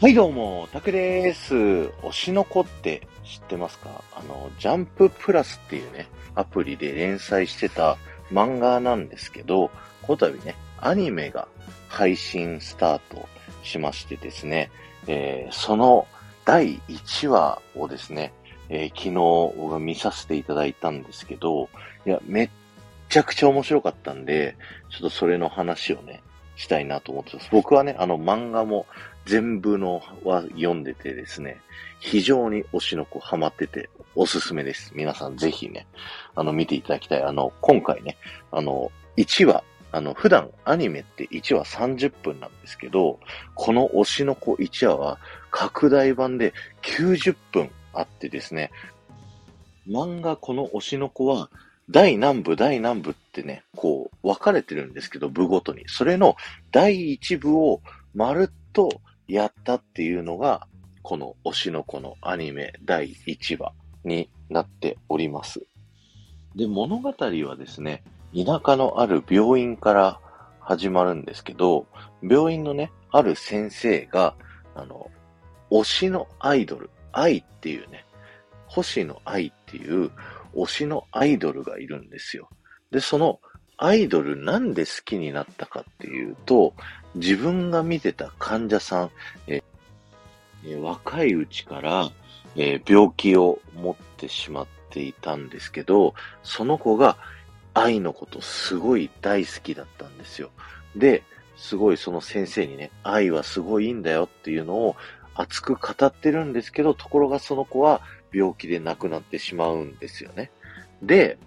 はいどうも、たくです。推しの子って知ってますか？あの、ジャンププラスっていうね、アプリで連載してた漫画なんですけど、この度ね、アニメが配信スタートしましてですね、えー、その第1話をですね、えー、昨日僕見させていただいたんですけど、いや、めっちゃくちゃ面白かったんで、ちょっとそれの話をね、したいなと思ってます。僕はね、あの漫画も全部のは読んでてですね、非常に推しの子ハマってておすすめです。皆さんぜひね、あの見ていただきたい。あの、今回ね、あの、1話、あの、普段アニメって1話30分なんですけど、この推しの子1話は拡大版で90分あってですね、漫画この推しの子は第何部、第何部ってね、こう、分かれてるんですけど、部ごとに。それの第1部をまるっとやったっていうのが、この推しの子のアニメ第1話になっております。で、物語はですね、田舎のある病院から始まるんですけど、病院のね、ある先生が、あの、推しのアイドル、愛っていうね、星野愛っていう推しのアイドルがいるんですよ。で、そのアイドルなんで好きになったかっていうと、自分が見てた患者さん、え若いうちから、え病気を持ってしまっていたんですけど、その子が愛のことすごい大好きだったんですよ。で、すごいその先生にね、愛はすごいいいんだよっていうのを熱く語ってるんですけど、ところがその子は病気で亡くなってしまうんですよね。で、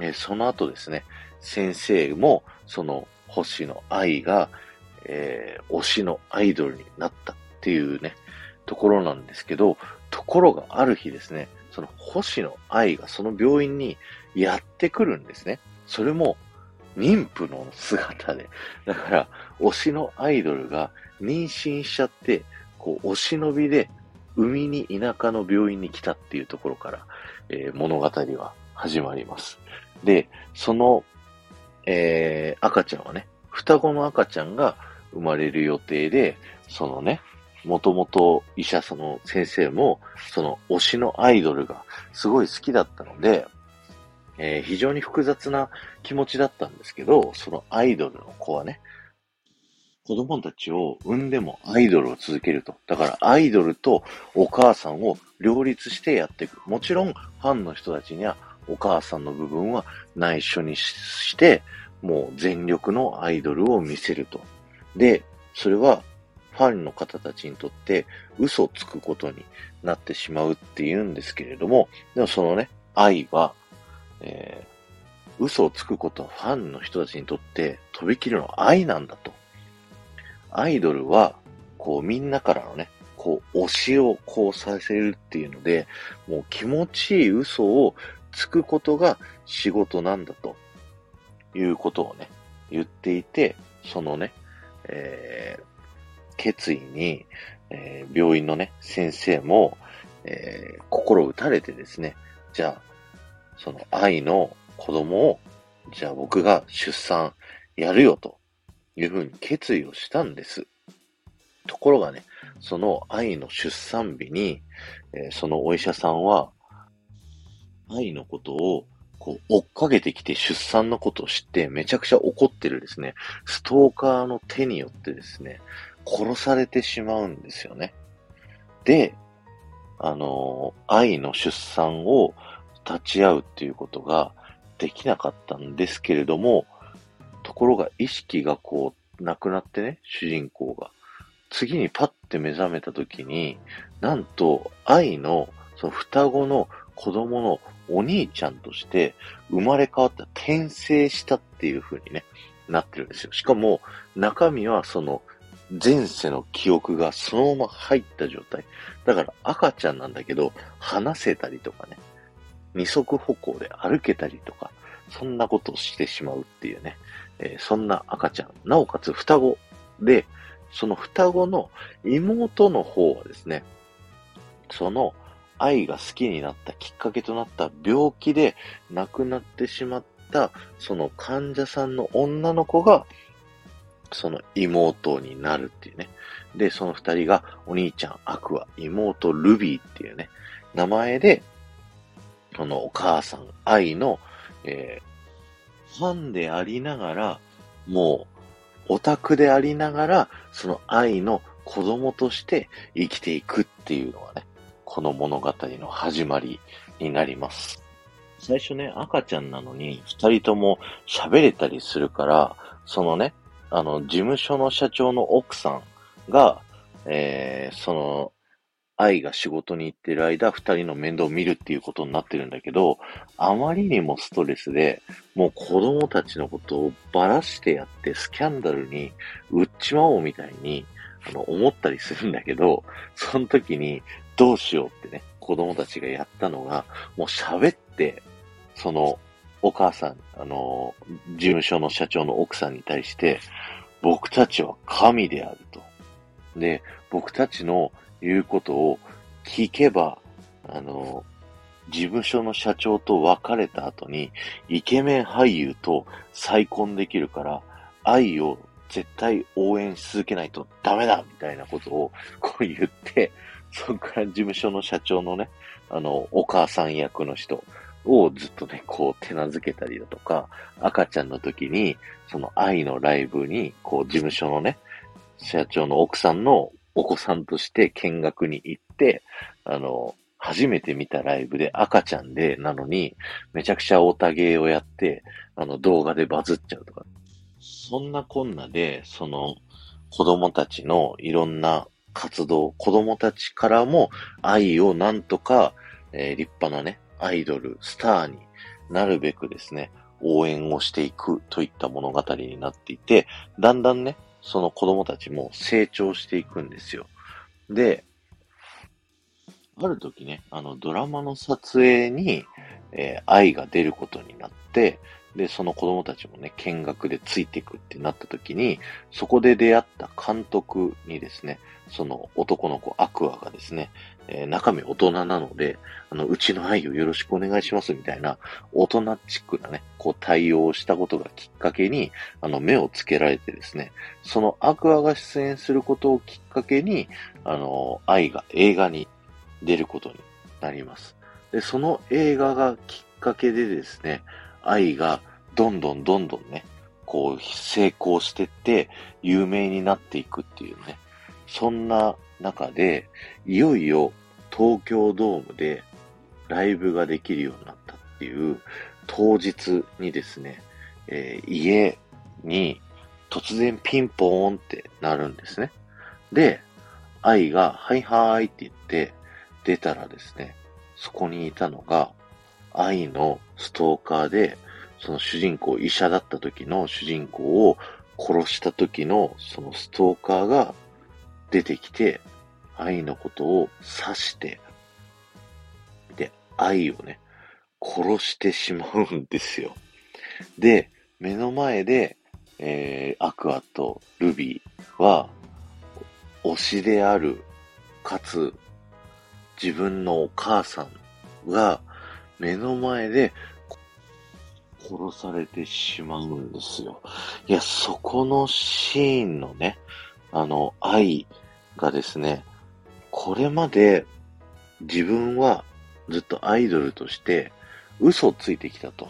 えその後ですね、先生も、その星の愛が、えー、推しのアイドルになったっていうね、ところなんですけど、ところがある日ですね、その星の愛がその病院にやってくるんですね。それも妊婦の姿で。だから、推しのアイドルが妊娠しちゃって、こう、お忍びで海に田舎の病院に来たっていうところから、えー、物語は始まります。で、その、えー、赤ちゃんはね、双子の赤ちゃんが生まれる予定で、そのね、もともと医者その先生も、その推しのアイドルがすごい好きだったので、えー、非常に複雑な気持ちだったんですけど、そのアイドルの子はね、子供たちを産んでもアイドルを続けると。だからアイドルとお母さんを両立してやっていく。もちろんファンの人たちにはお母さんの部分は内緒にして、もう全力のアイドルを見せると。で、それはファンの方たちにとって嘘をつくことになってしまうっていうんですけれども、でもそのね、愛は、えー、嘘をつくことはファンの人たちにとってとびきりの愛なんだと。アイドルは、こうみんなからのね、こう推しをこうさせるっていうので、もう気持ちいい嘘をつくことが仕事なんだということをね、言っていて、そのね、えー、決意に、えー、病院のね、先生も、えー、心打たれてですね、じゃあ、その愛の子供を、じゃあ僕が出産やるよというふうに決意をしたんです。ところがね、その愛の出産日に、えー、そのお医者さんは、愛のことをこう追っかけてきて出産のことを知ってめちゃくちゃ怒ってるですね、ストーカーの手によってですね、殺されてしまうんですよね。で、あの、愛の出産を立ち会うっていうことができなかったんですけれども、ところが意識がこう、なくなってね、主人公が。次にパッて目覚めた時に、なんと、愛の、その双子の子供のお兄ちゃんとして生まれ変わった、転生したっていう風にね、なってるんですよ。しかも、中身はその、前世の記憶がそのまま入った状態。だから赤ちゃんなんだけど、話せたりとかね、二足歩行で歩けたりとか、そんなことをしてしまうっていうね。えー、そんな赤ちゃん。なおかつ双子で、その双子の妹の方はですね、その愛が好きになったきっかけとなった病気で亡くなってしまったその患者さんの女の子がその妹になるっていうね。で、その二人がお兄ちゃんアクア、妹ルビーっていうね、名前で、このお母さん愛の、えー、ファンでありながら、もう、オタクでありながら、その愛の子供として生きていくっていうのがね、この物語の始まりになります。最初ね、赤ちゃんなのに、二人とも喋れたりするから、そのね、あの、事務所の社長の奥さんが、えー、その、愛が仕事に行ってる間、二人の面倒を見るっていうことになってるんだけど、あまりにもストレスで、もう子供たちのことをばらしてやって、スキャンダルに売っちまおうみたいに、あの、思ったりするんだけど、その時に、どうしようってね、子供たちがやったのが、もう喋って、その、お母さん、あの、事務所の社長の奥さんに対して、僕たちは神であると。で、僕たちの言うことを聞けば、あの、事務所の社長と別れた後に、イケメン俳優と再婚できるから、愛を絶対応援し続けないとダメだみたいなことをこう言って、そこから事務所の社長のね、あの、お母さん役の人をずっとね、こう手なずけたりだとか、赤ちゃんの時に、その愛のライブに、こう事務所のね、社長の奥さんのお子さんとして見学に行って、あの、初めて見たライブで赤ちゃんで、なのに、めちゃくちゃオタゲーをやって、あの、動画でバズっちゃうとか。そんなこんなで、その、子供たちのいろんな活動、子供たちからも愛をなんとか、えー、立派なね、アイドル、スターになるべくですね、応援をしていくといった物語になっていて、だんだんね、その子供たちも成長していくんですよ。で、ある時ね、あのドラマの撮影に、えー、愛が出ることになって、で、その子供たちもね、見学でついていくってなった時に、そこで出会った監督にですね、その男の子アクアがですね、えー、中身大人なので、あの、うちの愛をよろしくお願いしますみたいな、大人チックなね、こう対応をしたことがきっかけに、あの、目をつけられてですね、そのアクアが出演することをきっかけに、あの、愛が映画に出ることになります。で、その映画がきっかけでですね、愛がどんどんどんどんね、こう成功してって、有名になっていくっていうね、そんな中で、いよいよ東京ドームでライブができるようになったっていう当日にですね、えー、家に突然ピンポーンってなるんですね。で、愛が、はいはーいって言って出たらですね、そこにいたのが、愛のストーカーで、その主人公、医者だった時の主人公を殺した時のそのストーカーが出てきて、愛のことを刺して、で、愛をね、殺してしまうんですよ。で、目の前で、えー、アクアとルビーは、推しである、かつ、自分のお母さんが目の前で殺されてしまうんですよ。いや、そこのシーンのね、あの、愛がですね、これまで自分はずっとアイドルとして嘘をついてきたと。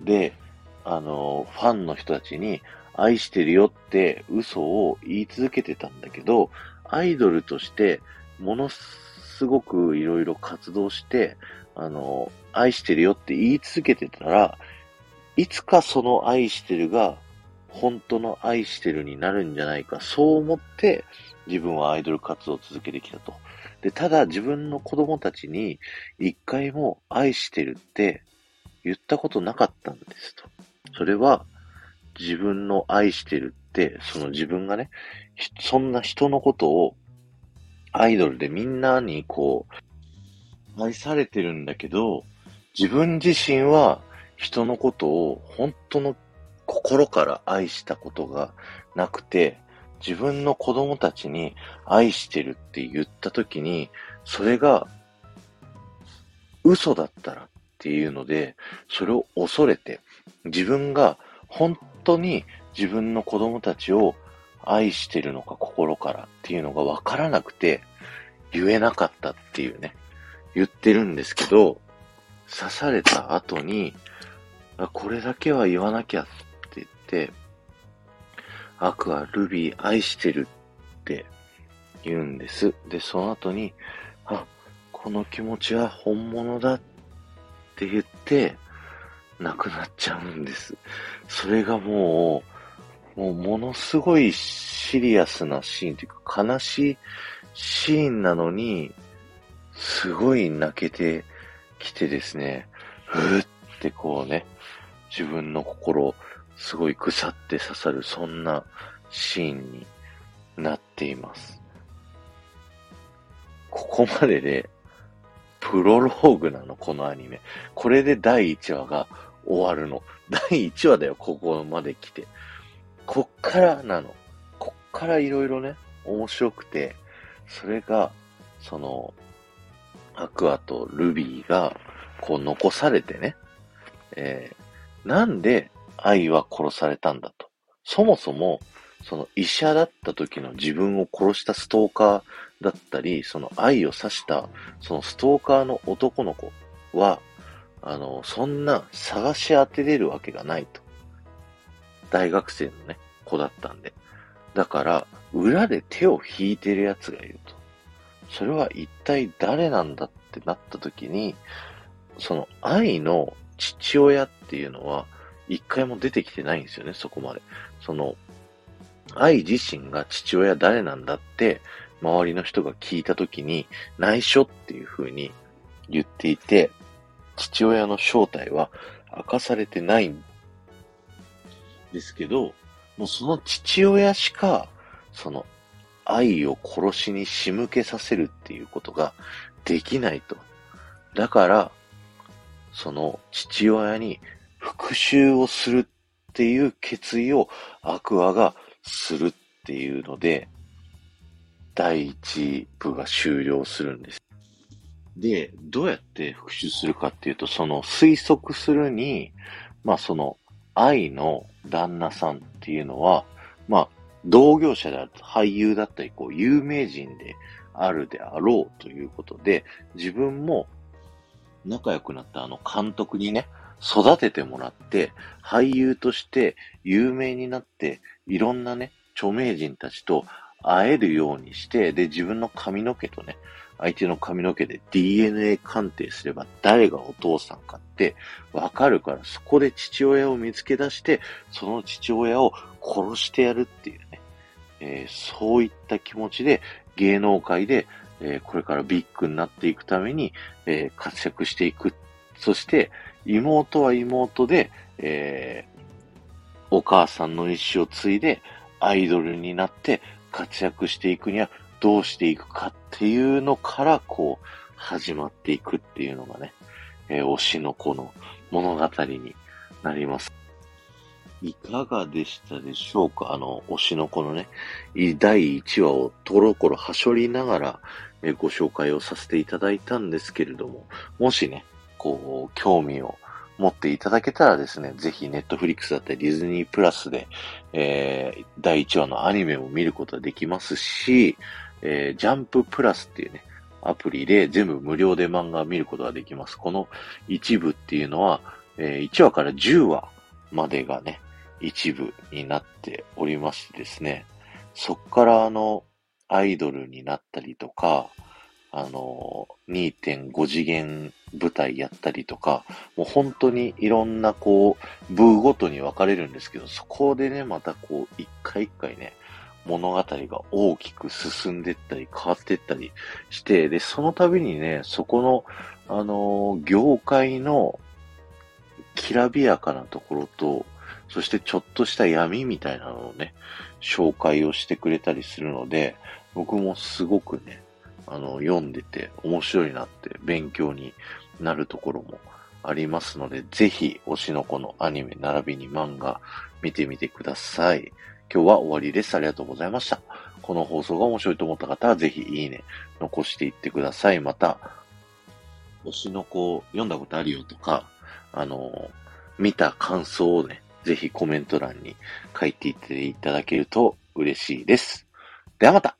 で、あの、ファンの人たちに愛してるよって嘘を言い続けてたんだけど、アイドルとしてものすすごくいろいろ活動して、あの、愛してるよって言い続けてたら、いつかその愛してるが、本当の愛してるになるんじゃないか、そう思って自分はアイドル活動を続けてきたと。で、ただ自分の子供たちに一回も愛してるって言ったことなかったんですと。それは自分の愛してるって、その自分がね、そんな人のことをアイドルでみんなにこう、愛されてるんだけど、自分自身は人のことを本当の心から愛したことがなくて、自分の子供たちに愛してるって言った時に、それが嘘だったらっていうので、それを恐れて、自分が本当に自分の子供たちを愛してるのか心からっていうのがわからなくて言えなかったっていうね、言ってるんですけど、刺された後に、これだけは言わなきゃって言って、アクア、ルビー愛してるって言うんです。で、その後に、あ、この気持ちは本物だって言って、亡くなっちゃうんです。それがもう、もうものすごいシリアスなシーンというか悲しいシーンなのに、すごい泣けてきてですね、ふってこうね、自分の心、すごい腐って刺さる、そんなシーンになっています。ここまでで、プロローグなの、このアニメ。これで第1話が終わるの。第1話だよ、ここまで来て。こっからなの。こっからいろいろね、面白くて、それが、その、アクアとルビーが、こう残されてね、えー、なんで愛は殺されたんだと。そもそも、その医者だった時の自分を殺したストーカーだったり、その愛を刺した、そのストーカーの男の子は、あの、そんな探し当てれるわけがないと。大学生のね、子だったんで。だから、裏で手を引いてる奴がいると。それは一体誰なんだってなった時に、その愛の父親っていうのは、一回も出てきてないんですよね、そこまで。その、愛自身が父親誰なんだって、周りの人が聞いた時に、内緒っていう風に言っていて、父親の正体は明かされてないんですけど、もうその父親しか、その愛を殺しに仕向けさせるっていうことができないと。だから、その父親に復讐をするっていう決意をアクアがするっていうので、第一部が終了するんです。で、どうやって復讐するかっていうと、その推測するに、まあその愛の旦那さんっていうのは、まあ同業者であると俳優だったり、こう有名人であるであろうということで、自分も仲良くなったあの監督にね、育ててもらって、俳優として有名になって、いろんなね、著名人たちと会えるようにして、で、自分の髪の毛とね、相手の髪の毛で DNA 鑑定すれば誰がお父さんかってわかるから、そこで父親を見つけ出して、その父親を殺してやるっていうね、えー、そういった気持ちで芸能界で、えー、これからビッグになっていくために、えー、活躍していく。そして、妹は妹で、えお母さんの意思を継いでアイドルになって活躍していくにはどうしていくかっていうのから、こう、始まっていくっていうのがね、えー、推しの子の物語になります。いかがでしたでしょうか？あの、推しの子のね、第1話をとろころはしょりながら、えー、ご紹介をさせていただいたんですけれども、もしね、こう、興味を持っていただけたらですね、ぜひネットフリックスだったりディズニープラスで、えー、第1話のアニメを見ることができますし、えー、ジャンププラスっていうね、アプリで全部無料で漫画を見ることができます。この一部っていうのは、えー、1話から10話までがね、一部になっておりましてですね、そっからあの、アイドルになったりとか、あの、2.5次元舞台やったりとか、もう本当にいろんなこう、部ごとに分かれるんですけど、そこでね、またこう、一回一回ね、物語が大きく進んでったり変わってったりして、で、その度にね、そこの、あのー、業界のきらびやかなところと、そしてちょっとした闇みたいなのをね、紹介をしてくれたりするので、僕もすごくね、あの、読んでて面白いなって勉強になるところもありますので、ぜひ推しの子のアニメ並びに漫画見てみてください。今日は終わりです。ありがとうございました。この放送が面白いと思った方は、ぜひいいね、残していってください。また、推しの子読んだことあるよとか、あの、見た感想をね、ぜひコメント欄に書いていっていただけると嬉しいです。ではまた